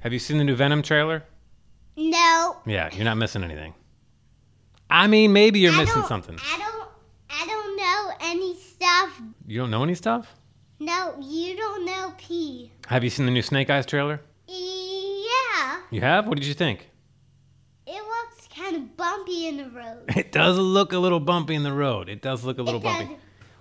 Have you seen the new Venom trailer? No. Yeah, you're not missing anything. I mean, maybe you're I missing don't- something. I don't. I don't know any stuff. You don't know any stuff? No, you don't know P. Have you seen the new Snake Eyes trailer? Yeah. You have? What did you think? It looks kind of bumpy in the road. It does look a little bumpy in the road. It does look a little It bumpy.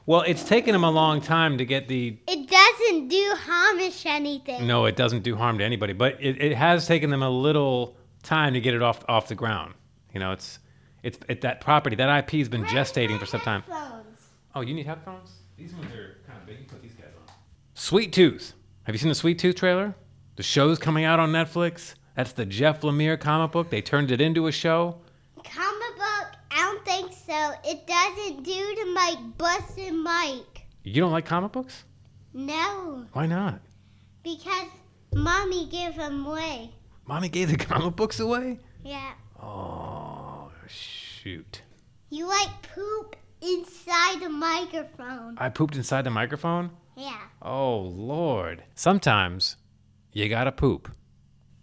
Well, it's taken them a long time to get the. It doesn't do Hamish anything. No, it doesn't do harm to anybody, but it, it has taken them a little time to get it off off the ground. You know, it's it's it, that property that IP has been gestating for some time. Headphones. Oh, you need headphones? These ones are kind of big. You put these guys on. Sweet Tooth. Have you seen the Sweet Tooth trailer? The show's coming out on Netflix. That's the Jeff Lemire comic book. They turned it into a show. Comic book. I don't think so. It doesn't do to Mike Busted Mike. You don't like comic books? No, Why not? because mommy gave them away. Mommy gave the comic books away? Yeah. Oh, shoot. You like poop inside the microphone. I pooped inside the microphone? Yeah. Oh, Lord. Sometimes you gotta poop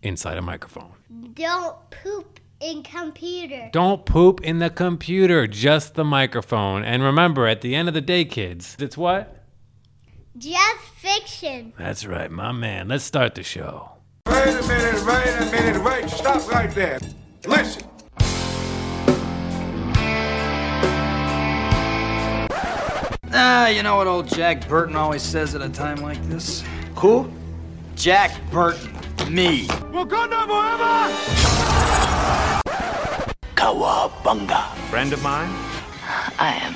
inside a microphone. Don't poop in computer. Don't poop in the computer, just the microphone. And remember, at the end of the day, kids, it's what? Just fiction. That's right, my man. Let's start the show. Wait a minute, wait a minute, wait, stop right there. Listen. Ah, you know what old Jack Burton always says at a time like this? Who? Jack Burton, me. Wakanda forever! Kawabunga. Friend of mine? I am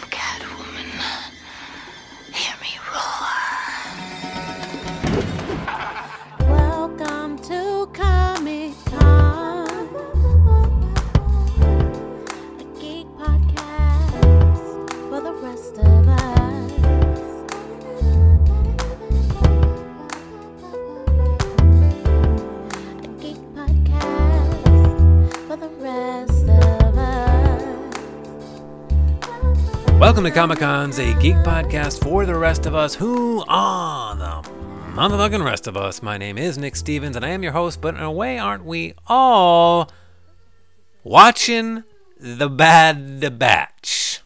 Welcome to Comic Con's a geek podcast for the rest of us. Who are the motherfucking rest of us? My name is Nick Stevens, and I am your host. But in a way, aren't we all watching the Bad Batch?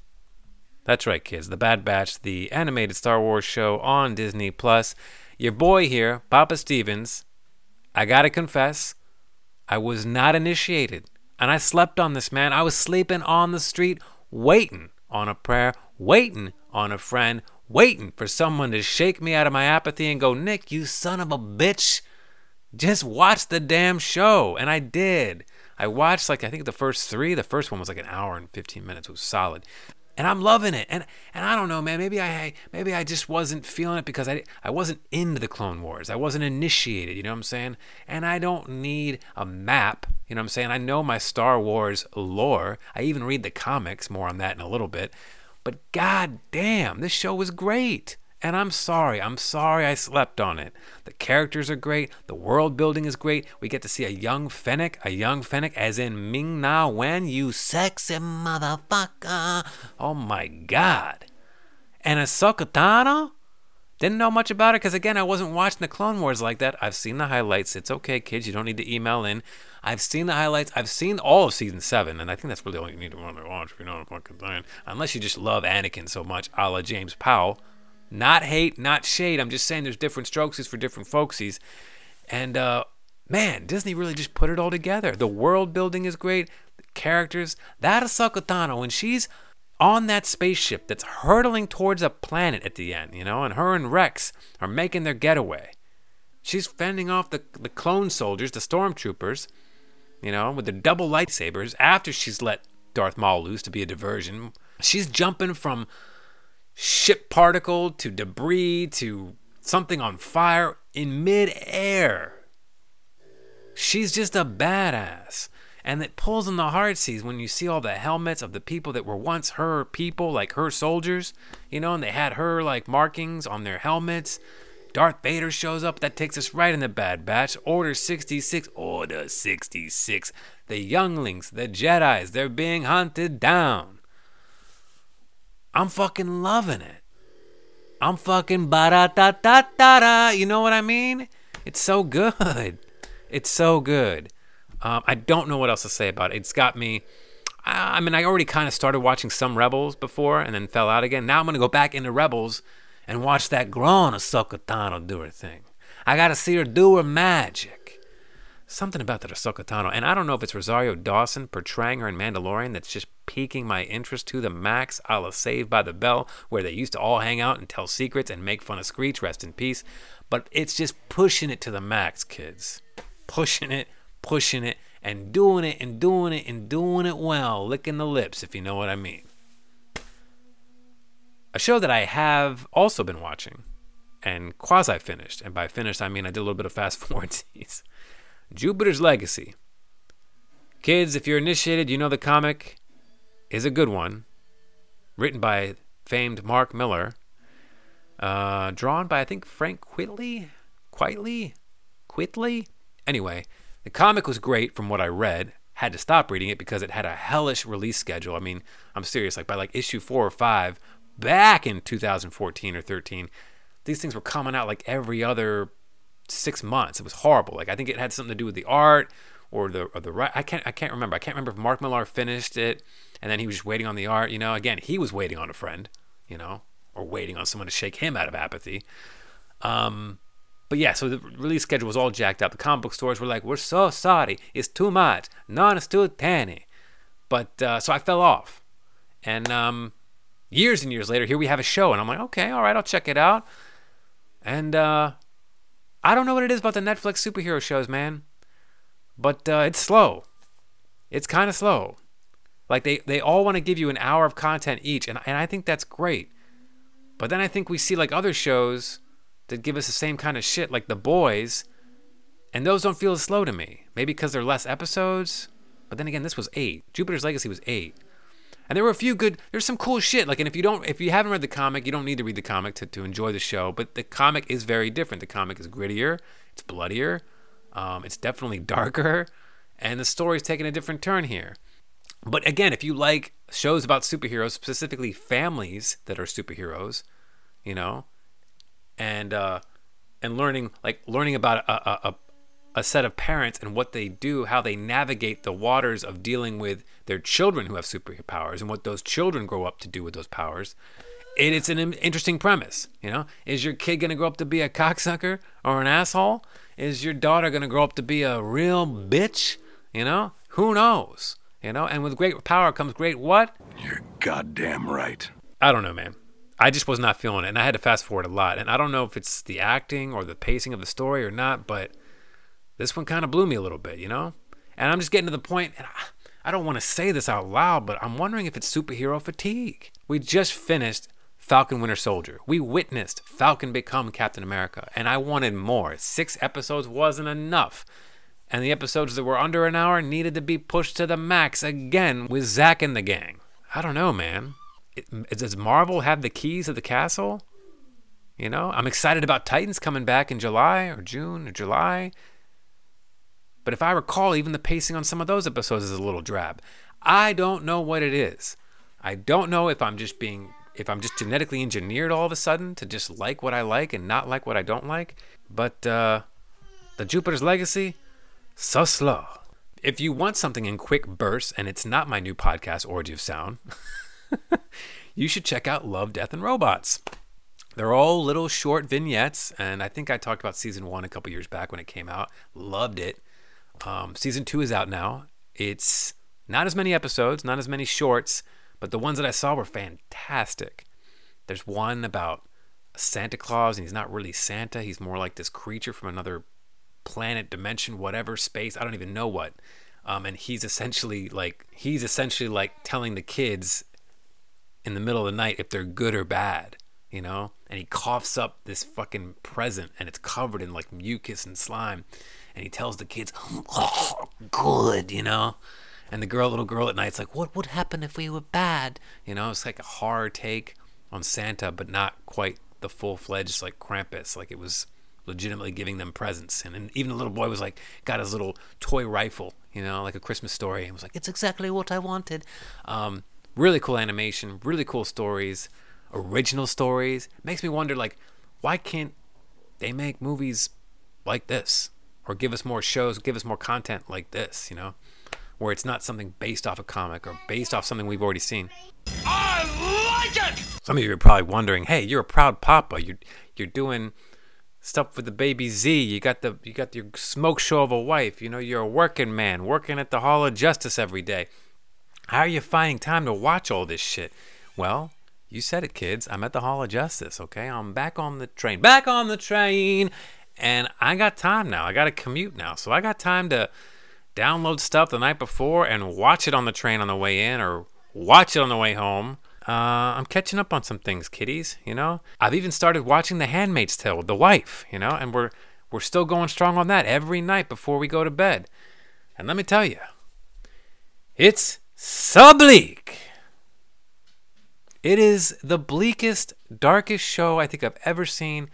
That's right, kids. The Bad Batch, the animated Star Wars show on Disney Plus. Your boy here, Papa Stevens. I gotta confess, I was not initiated. And I slept on this, man. I was sleeping on the street, waiting on a prayer, waiting on a friend, waiting for someone to shake me out of my apathy and go, Nick, you son of a bitch, just watch the damn show. And I did. I watched, like, I think the first three. The first one was like an hour and 15 minutes. It was solid. And I'm loving it. And and I don't know, man. Maybe I maybe I just wasn't feeling it because I I wasn't into the Clone Wars. I wasn't initiated, you know what I'm saying? And I don't need a map, you know what I'm saying? I know my Star Wars lore. I even read the comics, more on that in a little bit. But god damn, this show was great. And I'm sorry. I'm sorry I slept on it. The characters are great. The world building is great. We get to see a young Fennec, a young Fennec, as in Ming Na Wen, you sexy motherfucker. Oh my god. And Ahsoka Tano? Didn't know much about it because, again, I wasn't watching the Clone Wars like that. I've seen the highlights. It's okay, kids. You don't need to email in. I've seen the highlights. I've seen all of season seven, and I think that's really all you need to want to watch if you know what I'm fucking saying. Unless you just love Anakin so much, a la James Powell. Not hate, not shade. I'm just saying there's different strokesies for different folksies. And uh, man, Disney really just put it all together. The world building is great. The characters. That Ahsoka Tano, when she's on that spaceship that's hurtling towards a planet at the end, you know, and her and Rex are making their getaway. She's fending off the, the clone soldiers, the stormtroopers, you know, with the double lightsabers after she's let Darth Maul loose to be a diversion. She's jumping from ship particle to debris to something on fire in midair. She's just a badass. And it pulls in the heartsease when you see all the helmets of the people that were once her people, like her soldiers, you know, and they had her like markings on their helmets. Darth Vader shows up. That takes us right in the Bad Batch. Order 66. Order 66. The younglings, the Jedi's, they're being hunted down. I'm fucking loving it. I'm fucking ba da da da da da. You know what I mean? It's so good. It's so good. Um, I don't know what else to say about it. It's got me. I mean, I already kind of started watching some Rebels before and then fell out again. Now I'm going to go back into Rebels and watch that grown Ahsoka Tano do her thing. I got to see her do her magic. Something about that Ahsoka Tano. And I don't know if it's Rosario Dawson portraying her in Mandalorian that's just piquing my interest to the max, a la Saved by the Bell, where they used to all hang out and tell secrets and make fun of Screech, rest in peace. But it's just pushing it to the max, kids. Pushing it, pushing it, and doing it and doing it and doing it well, licking the lips, if you know what I mean. A show that I have also been watching and quasi finished, and by finished I mean I did a little bit of fast forwardsies. Jupiter's Legacy. Kids, if you're initiated, you know the comic is a good one. Written by famed Mark Millar. Uh, drawn by, I think, Frank Quitely? Quitely? Quitely? Anyway, the comic was great from what I read. Had to stop reading it because it had a hellish release schedule. I mean, I'm serious. Like by like issue four or five, back in 2014 or 13, these things were coming out like every other six months. It was horrible. Like I think it had something to do with the art or the or the right. I can't I can't remember. I can't remember if Mark Millar finished it and then he was just waiting on the art. You know, again he was waiting on a friend. You know, or waiting on someone to shake him out of apathy. Um, but yeah, so the release schedule was all jacked up. The comic book stores were like, "We're so sorry. It's too much. None is too tiny." But uh, so I fell off, and um, years and years later, here we have a show, and I'm like, "Okay, all right, I'll check it out." And uh, I don't know what it is about the Netflix superhero shows, man, but uh, it's slow. It's kind of slow. Like they, they all want to give you an hour of content each, and, and I think that's great. But then I think we see like other shows that give us the same kind of shit, like The Boys, and those don't feel as slow to me. Maybe because they're less episodes. But then again, this was eight. Jupiter's Legacy was eight. And there were a few good. There's some cool shit. Like, and if you don't, if you haven't read the comic, you don't need to read the comic to, to enjoy the show. But the comic is very different. The comic is grittier. It's bloodier. Um, it's definitely darker, and the story's taking a different turn here. But again, if you like shows about superheroes, specifically families that are superheroes, you know, and uh, and learning like learning about a, a, a a set of parents and what they do, how they navigate the waters of dealing with their children who have superpowers and what those children grow up to do with those powers. And it's an interesting premise, you know. Is your kid gonna grow up to be a cocksucker or an asshole? Is your daughter gonna grow up to be a real bitch? You know, who knows? You know, and with great power comes great what? You're goddamn right. I don't know, man. I just was not feeling it, and I had to fast forward a lot. And I don't know if it's the acting or the pacing of the story or not, but this one kind of blew me a little bit, you know? And I'm just getting to the point, and I, I don't want to say this out loud, but I'm wondering if it's superhero fatigue. We just finished Falcon Winter Soldier. We witnessed Falcon become Captain America, and I wanted more. Six episodes wasn't enough. And the episodes that were under an hour needed to be pushed to the max again with Zack and the gang. I don't know, man. It, does Marvel have the keys of the castle? You know, I'm excited about Titans coming back in July or June or July. But if I recall, even the pacing on some of those episodes is a little drab. I don't know what it is. I don't know if I'm just being if I'm just genetically engineered all of a sudden to just like what I like and not like what I don't like. But uh, the Jupiter's Legacy, so slow. If you want something in quick bursts, and it's not my new podcast, Orgy of Sound, you should check out Love, Death, and Robots. They're all little short vignettes, and I think I talked about season one a couple years back when it came out. Loved it. Um, season two is out now. It's not as many episodes, not as many shorts, but the ones that I saw were fantastic. There's one about Santa Claus, and he's not really Santa. He's more like this creature from another planet, dimension, whatever, space. I don't even know what. Um, and he's essentially like he's essentially like telling the kids in the middle of the night if they're good or bad, you know. And he coughs up this fucking present, and it's covered in like mucus and slime. And he tells the kids, "Oh, good," you know. And the girl, little girl at night, night's like, "What would happen if we were bad?" You know, it's like a horror take on Santa, but not quite the full fledged like Krampus. Like it was legitimately giving them presents. And, and even the little boy was like, got his little toy rifle, you know, like a Christmas story. And was like, it's exactly what I wanted. Um, really cool animation, really cool stories, original stories. Makes me wonder, like, why can't they make movies like this? Or give us more shows, give us more content like this, you know, where it's not something based off a comic or based off something we've already seen. I like it! Some of you are probably wondering, hey, you're a proud papa. You're you're doing stuff with the baby Z. You got the you got your smoke show of a wife. You know, you're a working man, working at the Hall of Justice every day. How are you finding time to watch all this shit? Well, you said it, kids. I'm at the Hall of Justice, okay? I'm back on the train. Back on the train. And I got time now. I got to commute now. So I got time to download stuff the night before and watch it on the train on the way in or watch it on the way home. Uh, I'm catching up on some things, kiddies. You know, I've even started watching The Handmaid's Tale with the wife. You know, and we're we're still going strong on that every night before we go to bed. And let me tell you, it's so bleak. It is the bleakest, darkest show I think I've ever seen.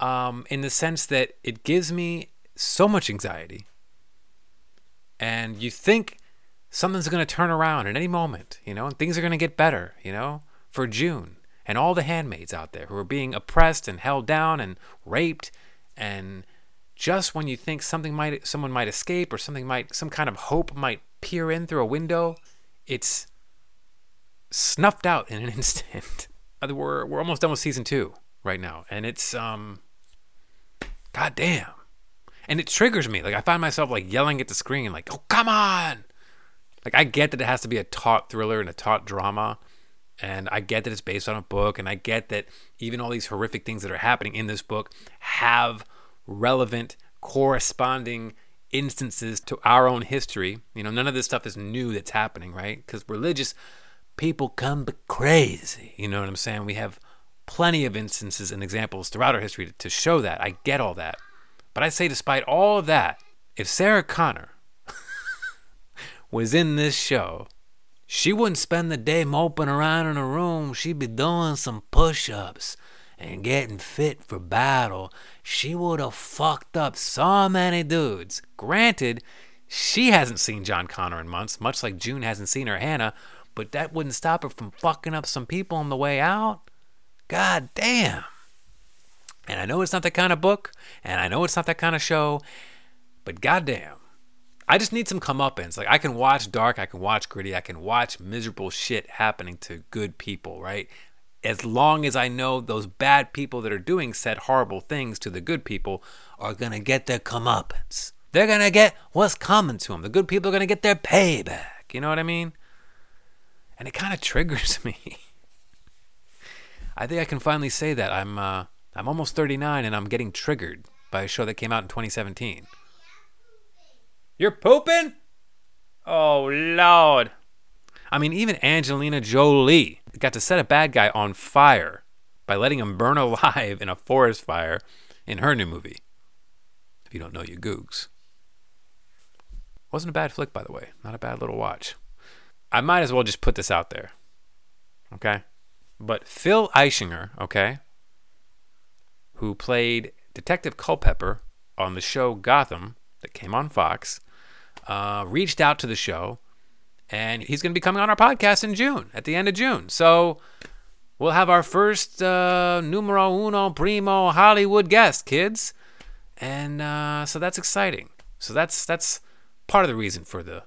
Um, in the sense that it gives me so much anxiety, and you think something's going to turn around at any moment, you know, and things are going to get better, you know, for June and all the handmaids out there who are being oppressed and held down and raped. And just when you think something might someone might escape or something might some kind of hope might peer in through a window, it's snuffed out in an instant. we're we're almost done with season 2 right now. And it's um god damn. And it triggers me. Like I find myself like yelling at the screen like, "Oh, come on!" Like I get that it has to be a taut thriller and a taut drama, and I get that it's based on a book, and I get that even all these horrific things that are happening in this book have relevant corresponding instances to our own history. You know, none of this stuff is new that's happening, right? Because religious people come crazy. You know what I'm saying? We have plenty of instances and examples throughout our history to, show that. I get all that. But I say, despite all of that, if Sarah Connor was in this show, she wouldn't spend the day moping around in a room. She'd be doing some push ups and getting fit for battle. She would have fucked up so many dudes. Granted, she hasn't seen John Connor in months, much like June hasn't seen her Hannah, but that wouldn't stop her from fucking up some people on the way out. God damn. And I know it's not that kind of book, and I know it's not that kind of show, but goddamn. I just need some comeuppance. Like I can watch dark, I can watch gritty, I can watch miserable shit happening to good people, right? As long as I know those bad people that are doing said horrible things to the good people are gonna get their comeuppance. They're gonna get what's coming to them. The good people are gonna get their payback. You know what I mean? And it kind of triggers me. I think I can finally say that I'm uh, I'm almost 39 and I'm getting triggered by a show that came out in 2017. You're pooping? Oh, Lord. I mean, even Angelina Jolie got to set a bad guy on fire by letting him burn alive in a forest fire in her new movie. If you don't know, you googs. Wasn't a bad flick, by the way. Not a bad little watch. I might as well just put this out there. Okay? But Phil Eischinger, okay, who played Detective Culpepper on the show Gotham that came on Fox, uh, reached out to the show, and he's going to be coming on our podcast in June, at the end of June. So we'll have our first uh, numero uno primo Hollywood guest, kids, and uh, so that's exciting. So that's that's part of the reason for the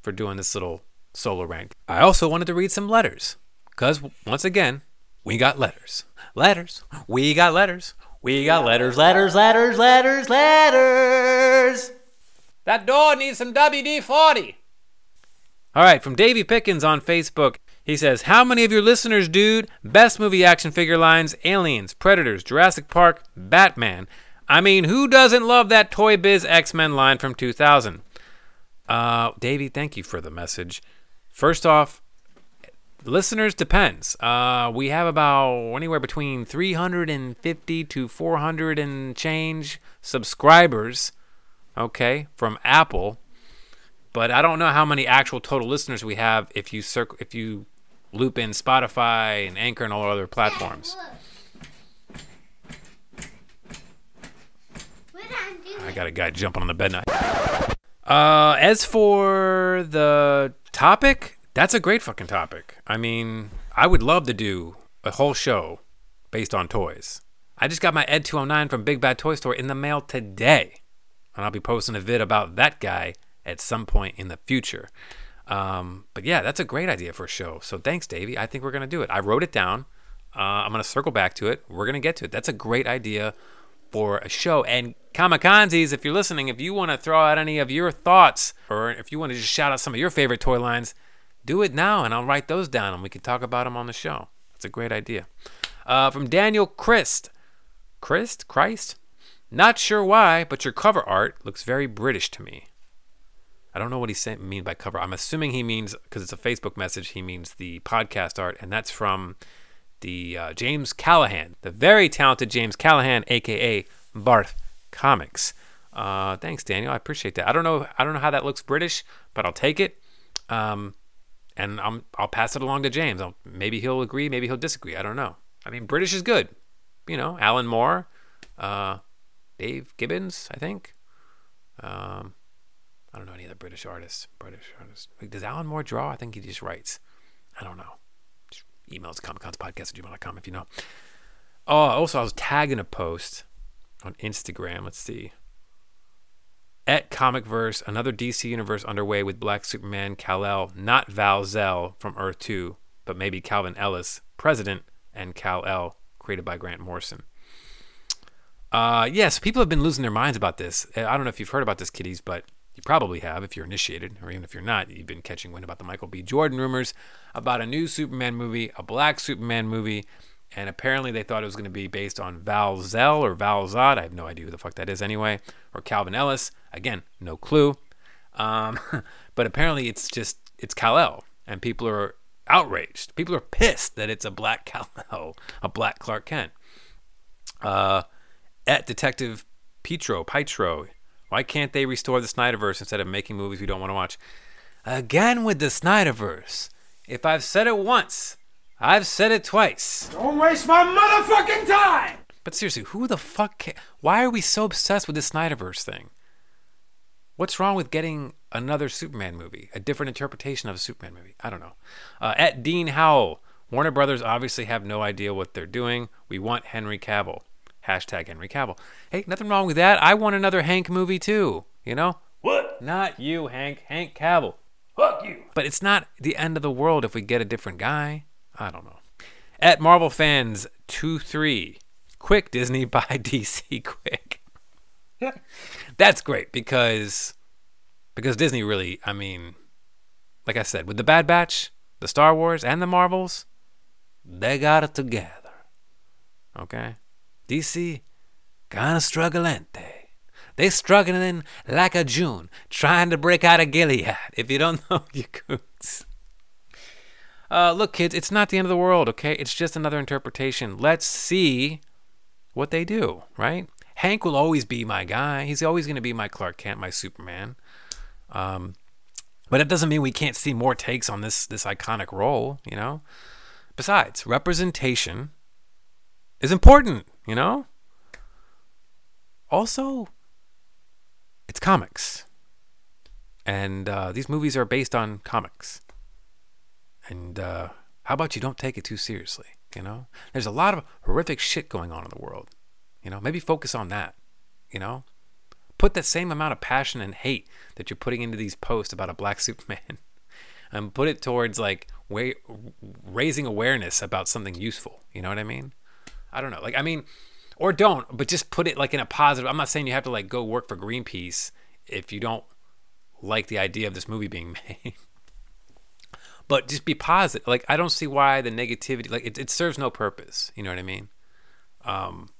for doing this little solo rank. I also wanted to read some letters, cause once again, we got letters, letters, we got letters, we got letters, letters, letters, letters, letters. That door needs some WD 40. All right, from Davey Pickens on Facebook. He says, How many of your listeners, dude? Best movie action figure lines Aliens, Predators, Jurassic Park, Batman. I mean, who doesn't love that Toy Biz X Men line from 2000? Uh, Davey, thank you for the message. First off, listeners depends. Uh, we have about anywhere between 350 to 400 and change subscribers okay, from Apple. But I don't know how many actual total listeners we have if you circ- if you loop in Spotify and Anchor and all other platforms. I got a guy jumping on the bed now. Uh, as for the topic, that's a great fucking topic. I mean, I would love to do a whole show based on toys. I just got my Ed 209 from Big Bad Toy Store in the mail today. and I'll be posting a vid about that guy at some point in the future. Um, but yeah, that's a great idea for a show. So thanks, Davey. I think we're gonna do it. I wrote it down. Uh, I'm gonna circle back to it. We're gonna get to it. That's a great idea for a show. And Kamakanzis, if you're listening, if you want to throw out any of your thoughts, or if you want to just shout out some of your favorite toy lines, do it now, and I'll write those down, and we can talk about them on the show. It's a great idea. Uh, from Daniel Christ. Christ? Christ? Not sure why, but your cover art looks very British to me. I don't know what he say, mean by cover. I'm assuming he means because it's a Facebook message. He means the podcast art, and that's from the uh, James Callahan, the very talented James Callahan, aka Barth Comics. Uh, thanks, Daniel. I appreciate that. I don't know. I don't know how that looks British, but I'll take it. Um, and I'm I'll pass it along to James. I'll, maybe he'll agree. Maybe he'll disagree. I don't know. I mean, British is good. You know, Alan Moore, uh, Dave Gibbons, I think. Um, I don't know any other British artists. British artists. Like, does Alan Moore draw? I think he just writes. I don't know. Just emails podcast at gmail.com if you know. Oh, also, I was tagging a post on Instagram. Let's see. At Comicverse, another DC universe underway with Black Superman, Kal-El, not Val-Zell from Earth 2, but maybe Calvin Ellis, President, and Kal-El, created by Grant Morrison. Uh, yes, people have been losing their minds about this. I don't know if you've heard about this, kiddies, but you probably have if you're initiated, or even if you're not. You've been catching wind about the Michael B. Jordan rumors about a new Superman movie, a black Superman movie, and apparently they thought it was going to be based on Val Zell or Val Zod. I have no idea who the fuck that is anyway, or Calvin Ellis. Again, no clue. Um, but apparently it's just it's Kal-El, and people are outraged. People are pissed that it's a black Kal-El, a black Clark Kent. Uh, at Detective Pietro, Pietro, why can't they restore the Snyderverse instead of making movies we don't want to watch? Again with the Snyderverse. If I've said it once, I've said it twice. Don't waste my motherfucking time! But seriously, who the fuck? Ca- Why are we so obsessed with this Snyderverse thing? What's wrong with getting another Superman movie, a different interpretation of a Superman movie? I don't know. Uh, at Dean Howell, Warner Brothers obviously have no idea what they're doing. We want Henry Cavill. Hashtag Henry Cavill. Hey, nothing wrong with that. I want another Hank movie too. You know? What? Not you, Hank. Hank Cavill. Fuck you. But it's not the end of the world if we get a different guy. I don't know. At Marvel Fans 2 3. Quick, Disney, buy DC quick. That's great because because Disney really, I mean, like I said, with the Bad Batch, the Star Wars, and the Marvels, they got it together. Okay? DC, kinda strugglante. They They struggling like a June, trying to break out of Gilead. If you don't know, you coots. Uh, look, kids, it's not the end of the world, okay? It's just another interpretation. Let's see what they do, right? Hank will always be my guy. He's always going to be my Clark Kent, my Superman. Um, but that doesn't mean we can't see more takes on this this iconic role, you know. Besides, representation is important, you know. Also, it's comics, and uh, these movies are based on comics. And uh, how about you don't take it too seriously? You know, there's a lot of horrific shit going on in the world. You know, maybe focus on that. You know, put that same amount of passion and hate that you're putting into these posts about a black Superman, and put it towards like wa- raising awareness about something useful. You know what I mean? I don't know. Like, I mean, or don't, but just put it like in a positive. I'm not saying you have to like go work for Greenpeace if you don't like the idea of this movie being made. but just be positive. Like, I don't see why the negativity, like, it, it serves no purpose. You know what I mean? Um,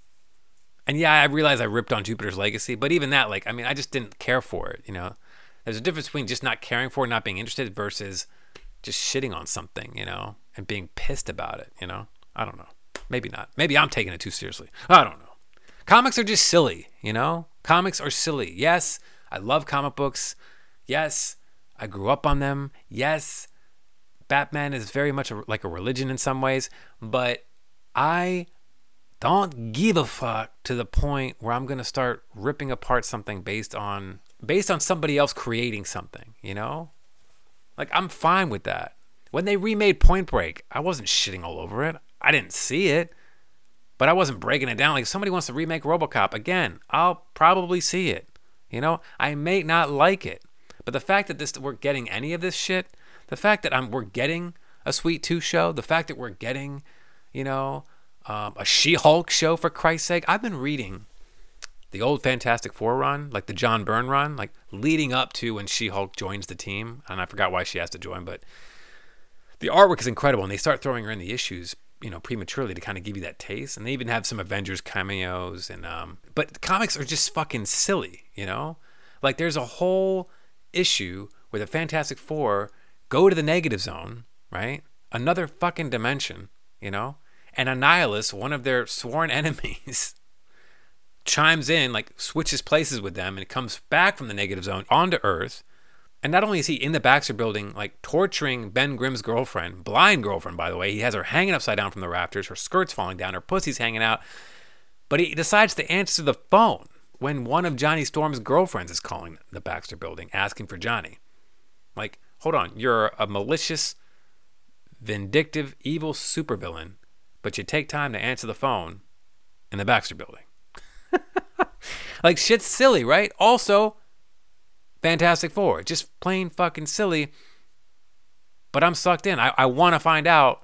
and yeah, I realize I ripped on Jupiter's Legacy, but even that, like, I mean, I just didn't care for it. You know, there's a difference between just not caring for it, not being interested, versus just shitting on something, you know, and being pissed about it. You know, I don't know. Maybe not. Maybe I'm taking it too seriously. I don't know. Comics are just silly, you know? Comics are silly. Yes, I love comic books. Yes, I grew up on them. Yes, Batman is very much a, like a religion in some ways, but I don't give a fuck to the point where I'm to start ripping apart something based on based on somebody else creating something, you know? Like I'm fine with that. When they remade Point Break, I wasn't shitting all over it. I didn't see it, but I wasn't breaking it down. Like if somebody wants to remake RoboCop again, I'll probably see it. You know, I may not like it, but the fact that this we're getting any of this shit, the fact that I'm we're getting a Sweet Tooth show, the fact that we're getting, you know, um, a She-Hulk show for Christ's sake. I've been reading the old Fantastic Four run, like the John Byrne run, like leading up to when She-Hulk joins the team, and I forgot why she has to join, but the artwork is incredible, and they start throwing her in the issues, you know, prematurely to kind of give you that taste. And they even have some Avengers cameos, and um, but comics are just fucking silly, you know. Like there's a whole issue where the Fantastic Four go to the negative zone, right? Another fucking dimension, you know, and Annihilus, one of their sworn enemies. chimes in, like switches places with them, and comes back from the negative zone onto Earth. And not only is he in the Baxter building, like torturing Ben Grimm's girlfriend, blind girlfriend, by the way, he has her hanging upside down from the rafters, her skirt's falling down, her pussy's hanging out. But he decides to answer the phone when one of Johnny Storm's girlfriends is calling the Baxter building asking for Johnny. Like, hold on, you're a malicious, vindictive, evil supervillain, but you take time to answer the phone in the Baxter building. like shit's silly, right? Also, Fantastic Four, just plain fucking silly. But I'm sucked in. I, I want to find out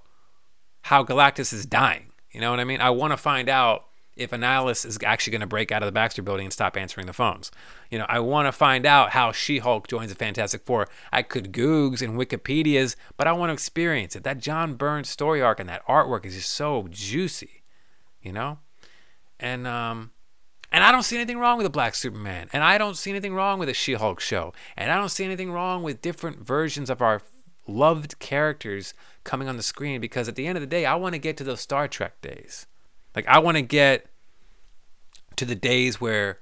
how Galactus is dying. You know what I mean? I want to find out if Annihilus is actually going to break out of the Baxter building and stop answering the phones. You know, I want to find out how She-Hulk joins the Fantastic Four. I could Googs and Wikipedias, but I want to experience it. That John Byrne's story arc and that artwork is just so juicy, you know? And um and I don't see anything wrong with a black Superman. And I don't see anything wrong with a She Hulk show. And I don't see anything wrong with different versions of our loved characters coming on the screen because at the end of the day, I want to get to those Star Trek days. Like, I want to get to the days where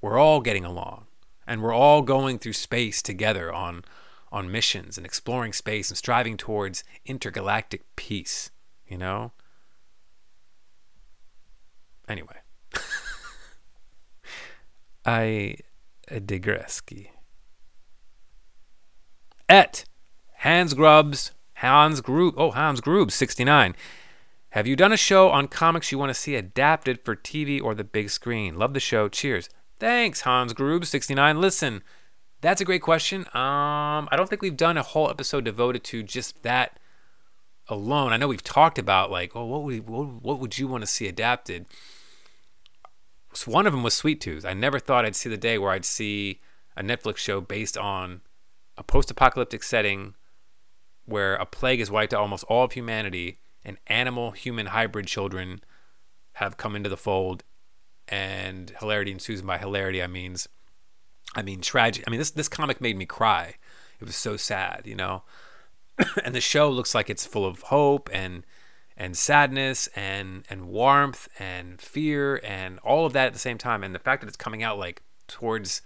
we're all getting along and we're all going through space together on, on missions and exploring space and striving towards intergalactic peace, you know? Anyway. I uh, digress. Et Hans Grubs Hans Grub oh Hans Grub 69. Have you done a show on comics you want to see adapted for TV or the big screen? Love the show. Cheers. Thanks, Hans Grub 69. Listen, that's a great question. Um, I don't think we've done a whole episode devoted to just that alone. I know we've talked about like, oh, what would what, what would you want to see adapted? So one of them was Sweet Tooth. I never thought I'd see the day where I'd see a Netflix show based on a post-apocalyptic setting where a plague has wiped out almost all of humanity and animal human hybrid children have come into the fold and hilarity ensues and by hilarity I means I mean tragic I mean this this comic made me cry. It was so sad, you know. and the show looks like it's full of hope and and sadness and and warmth and fear and all of that at the same time and the fact that it's coming out like towards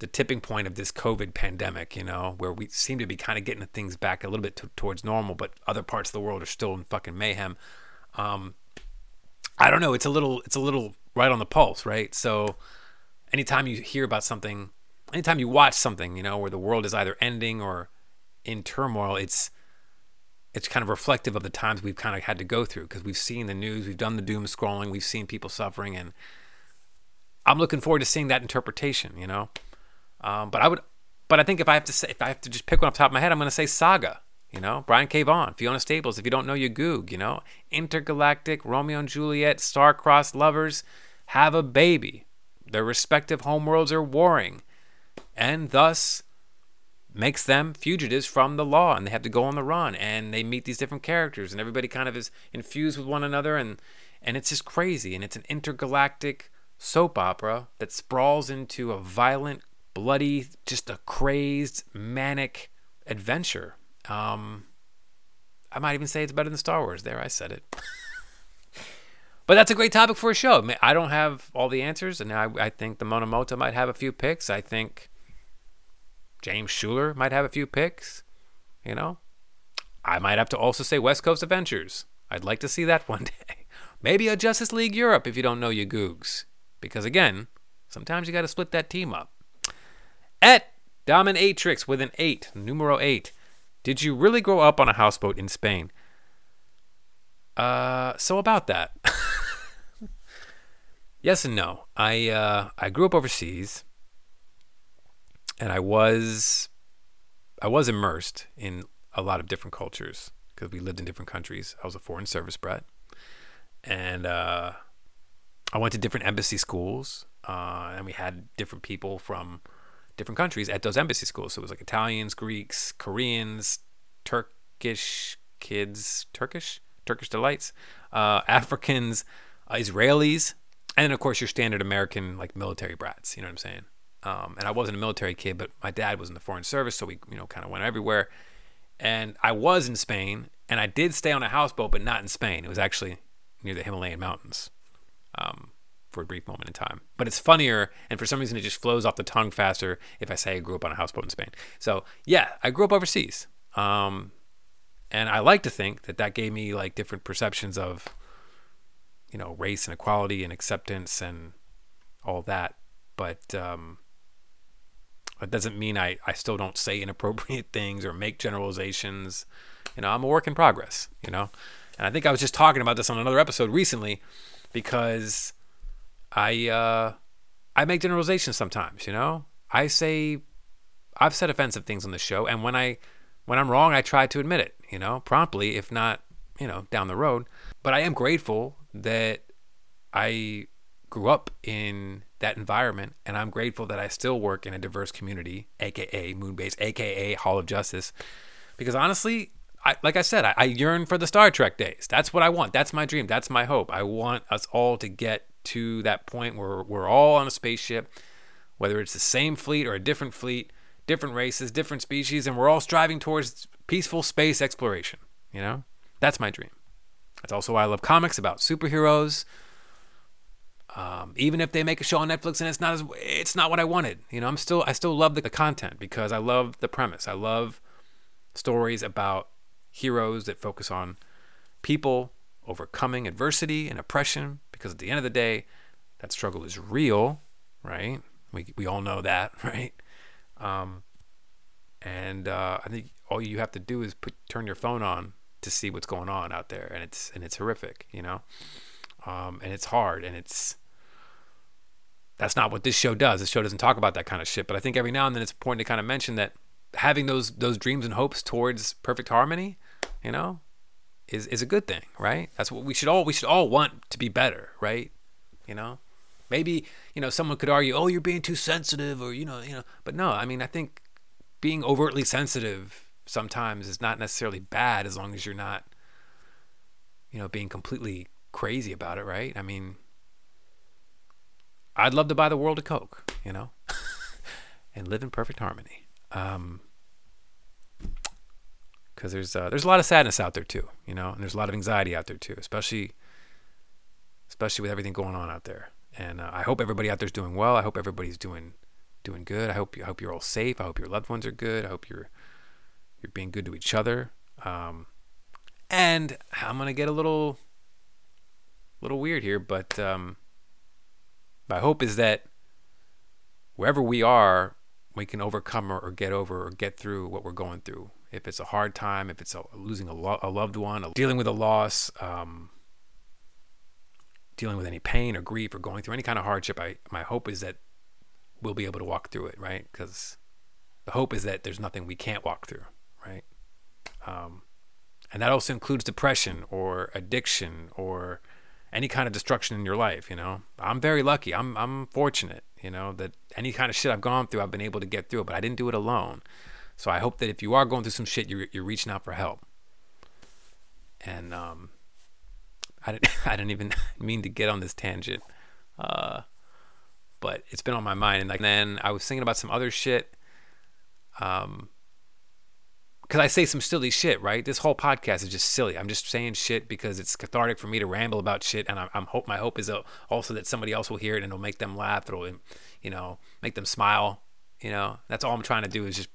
the tipping point of this covid pandemic you know where we seem to be kind of getting things back a little bit t- towards normal but other parts of the world are still in fucking mayhem um i don't know it's a little it's a little right on the pulse right so anytime you hear about something anytime you watch something you know where the world is either ending or in turmoil it's it's kind of reflective of the times we've kind of had to go through because we've seen the news, we've done the doom scrolling, we've seen people suffering, and I'm looking forward to seeing that interpretation. You know, um, but I would, but I think if I have to say, if I have to just pick one off the top of my head, I'm going to say Saga. You know, Brian K. Vaughan, Fiona Staples. If you don't know, you goog. You know, intergalactic Romeo and Juliet, star-crossed lovers have a baby. Their respective homeworlds are warring, and thus makes them fugitives from the law and they have to go on the run and they meet these different characters and everybody kind of is infused with one another and and it's just crazy and it's an intergalactic soap opera that sprawls into a violent bloody just a crazed manic adventure um i might even say it's better than star wars there i said it but that's a great topic for a show i don't have all the answers and i, I think the monomoto might have a few picks i think James Schuler might have a few picks. You know, I might have to also say West Coast Avengers. I'd like to see that one day. Maybe a Justice League Europe if you don't know your googs. Because again, sometimes you got to split that team up. At Dominatrix with an 8, numero 8. Did you really grow up on a houseboat in Spain? Uh, so about that. yes and no. I uh, I grew up overseas, and I was I was immersed in a lot of different cultures because we lived in different countries. I was a foreign service brat, and uh, I went to different embassy schools, uh, and we had different people from different countries at those embassy schools. So it was like Italians, Greeks, Koreans, Turkish kids, Turkish, Turkish delights, uh, Africans, uh, Israelis, and then of course your standard American like military brats. You know what I'm saying? Um, and I wasn't a military kid, but my dad was in the foreign service, so we you know kind of went everywhere. And I was in Spain, and I did stay on a houseboat, but not in Spain. It was actually near the Himalayan mountains. Um, for a brief moment in time. But it's funnier, and for some reason, it just flows off the tongue faster if I say I grew up on a houseboat in Spain. So yeah, I grew up overseas, um, and I like to think that that gave me like different perceptions of, you know, race and equality and acceptance and all that. But um, that doesn't mean I, I still don't say inappropriate things or make generalizations. You know, I'm a work in progress. You know, and I think I was just talking about this on another episode recently because I uh, I make generalizations sometimes. You know, I say I've said offensive things on the show, and when I when I'm wrong, I try to admit it. You know, promptly, if not you know down the road. But I am grateful that I grew up in that environment, and I'm grateful that I still work in a diverse community, aka Moonbase, aka Hall of Justice, because honestly. I, like I said, I, I yearn for the Star Trek days. That's what I want. That's my dream. That's my hope. I want us all to get to that point where we're all on a spaceship, whether it's the same fleet or a different fleet, different races, different species, and we're all striving towards peaceful space exploration. You know, that's my dream. That's also why I love comics about superheroes. Um, even if they make a show on Netflix and it's not as it's not what I wanted, you know, I'm still I still love the content because I love the premise. I love stories about heroes that focus on people overcoming adversity and oppression because at the end of the day, that struggle is real, right? We, we all know that, right? Um, and uh, I think all you have to do is put turn your phone on to see what's going on out there, and it's and it's horrific, you know, um, and it's hard, and it's that's not what this show does. This show doesn't talk about that kind of shit, but I think every now and then it's important to kind of mention that having those those dreams and hopes towards perfect harmony, you know, is is a good thing, right? That's what we should all we should all want to be better, right? You know, maybe you know someone could argue, oh, you're being too sensitive, or you know, you know, but no, I mean, I think being overtly sensitive sometimes is not necessarily bad as long as you're not, you know, being completely crazy about it, right? I mean, I'd love to buy the world a Coke, you know, and live in perfect harmony. Um, because there's uh, there's a lot of sadness out there too, you know, and there's a lot of anxiety out there too, especially especially with everything going on out there. And uh, I hope everybody out there's doing well. I hope everybody's doing doing good. I hope you I hope you're all safe. I hope your loved ones are good. I hope you're you're being good to each other. Um, and I'm gonna get a little little weird here, but um, my hope is that wherever we are, we can overcome or, or get over or get through what we're going through if it's a hard time, if it's a, losing a, lo- a, loved one, dealing with a loss, um, dealing with any pain or grief or going through any kind of hardship, I my hope is that we'll be able to walk through it, right? Because the hope is that there's nothing we can't walk through, right? Um, and that also includes depression or addiction or any kind of destruction in your life. You know, I'm very lucky. I'm I'm fortunate. You know that any kind of shit I've gone through, I've been able to get through but I didn't do it alone. So I hope that if you are going through some shit, you're, you're reaching out for help. And um, I didn't I didn't even mean to get on this tangent, uh, but it's been on my mind. And like then I was thinking about some other shit. Um, because I say some silly shit, right? This whole podcast is just silly. I'm just saying shit because it's cathartic for me to ramble about shit, and I'm, I'm hope my hope is also that somebody else will hear it and it'll make them laugh. It'll, you know, make them smile. You know, that's all I'm trying to do is just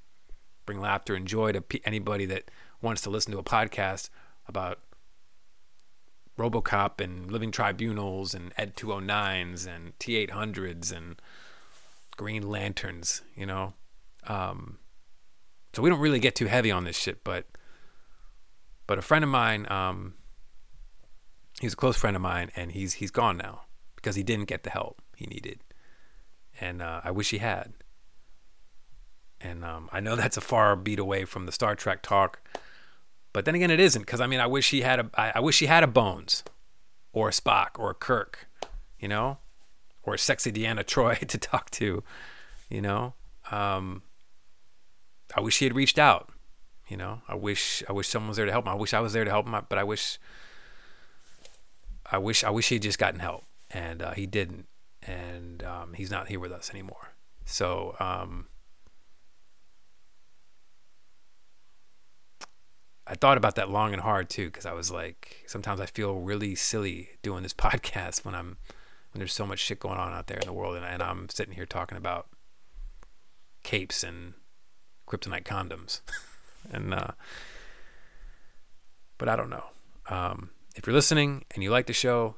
bring laughter and joy to anybody that wants to listen to a podcast about RoboCop and living tribunals and Ed 209s and T800s and Green Lanterns, you know. Um, so we don't really get too heavy on this shit, but but a friend of mine, um, he's a close friend of mine, and he's he's gone now because he didn't get the help he needed. And uh, I wish he had. And um, I know that's a far beat away from the Star Trek talk, but then again, it isn't because I mean, I wish he had a, I, I wish he had a Bones, or a Spock, or a Kirk, you know, or a sexy Deanna Troy to talk to, you know. Um, I wish he had reached out, you know. I wish I wish someone was there to help him. I wish I was there to help him, but I wish I wish I wish he had just gotten help, and uh, he didn't, and um, he's not here with us anymore. So. Um, I thought about that long and hard too, because I was like, sometimes I feel really silly doing this podcast when I'm when there's so much shit going on out there in the world, and, and I'm sitting here talking about capes and kryptonite condoms, and uh, but I don't know. Um, if you're listening and you like the show,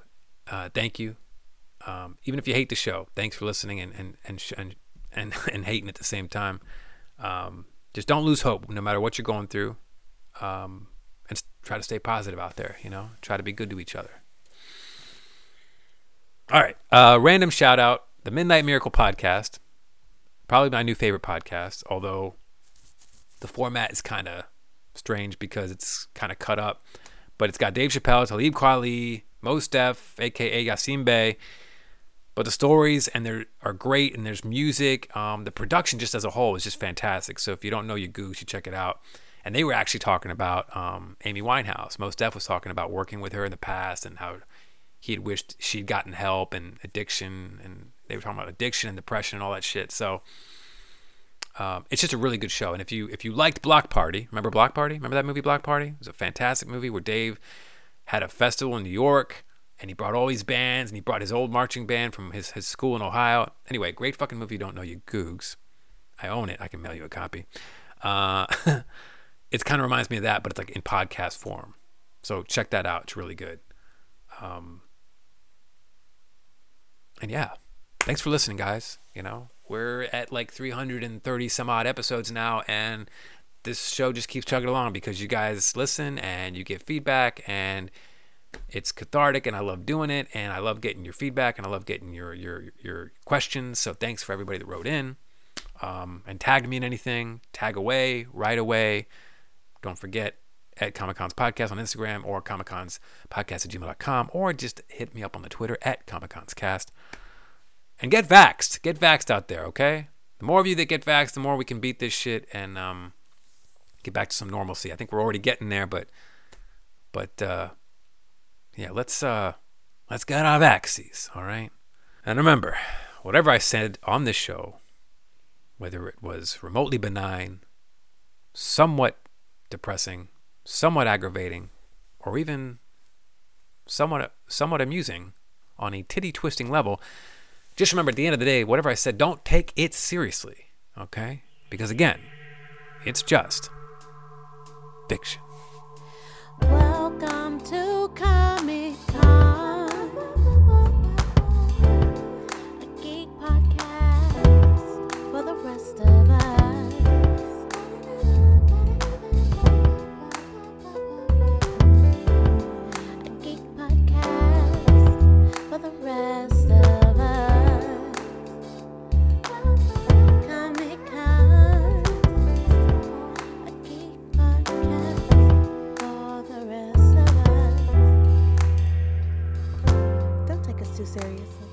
uh, thank you. Um, even if you hate the show, thanks for listening and and and sh- and, and, and hating at the same time. Um, just don't lose hope, no matter what you're going through um, and try to stay positive out there. You know, try to be good to each other. All right, uh, random shout out: the Midnight Miracle podcast, probably my new favorite podcast. Although the format is kind of strange because it's kind of cut up, but it's got Dave Chappelle, Talib Kweli, Mos Def, aka Yasin Bey. But the stories and they are great, and there's music. Um, the production just as a whole is just fantastic. So if you don't know your goose, you check it out and they were actually talking about um, Amy Winehouse. Mos Def was talking about working with her in the past and how he had wished she'd gotten help and addiction, and they were talking about addiction and depression and all that shit. So um, it's just a really good show. And if you if you liked Block Party, remember Block Party? Remember that movie Block Party? It was a fantastic movie where Dave had a festival in New York and he brought all these bands and he brought his old marching band from his, his school in Ohio. Anyway, great fucking movie. You don't know you googs. I own it. I can mail you a copy. Uh, it kind of reminds me of that, but it's like in podcast form. So check that out. It's really good. Um, and yeah, thanks for listening, guys. You know, we're at like 330 some odd episodes now, and this show just keeps chugging along because you guys listen and you get feedback, and it's cathartic, and I love doing it, and I love getting your feedback, and I love getting your your your questions. So thanks for everybody that wrote in. Um, and tagged me in anything, tag away, right away. Don't forget at Comic Cons Podcast on Instagram or Comic Cons Podcast at gmail.com or just hit me up on the Twitter at Comic Cons Cast. And get vaxxed. Get vaxxed out there, okay? The more of you that get vaxxed, the more we can beat this shit and um, get back to some normalcy. I think we're already getting there, but but uh, yeah, let's uh, let's get our vaccines, all right? And remember, whatever I said on this show, whether it was remotely benign, somewhat depressing, somewhat aggravating, or even somewhat somewhat amusing on a titty twisting level, just remember at the end of the day, whatever I said, don't take it seriously. Okay? Because again, it's just fiction. Well, too serious.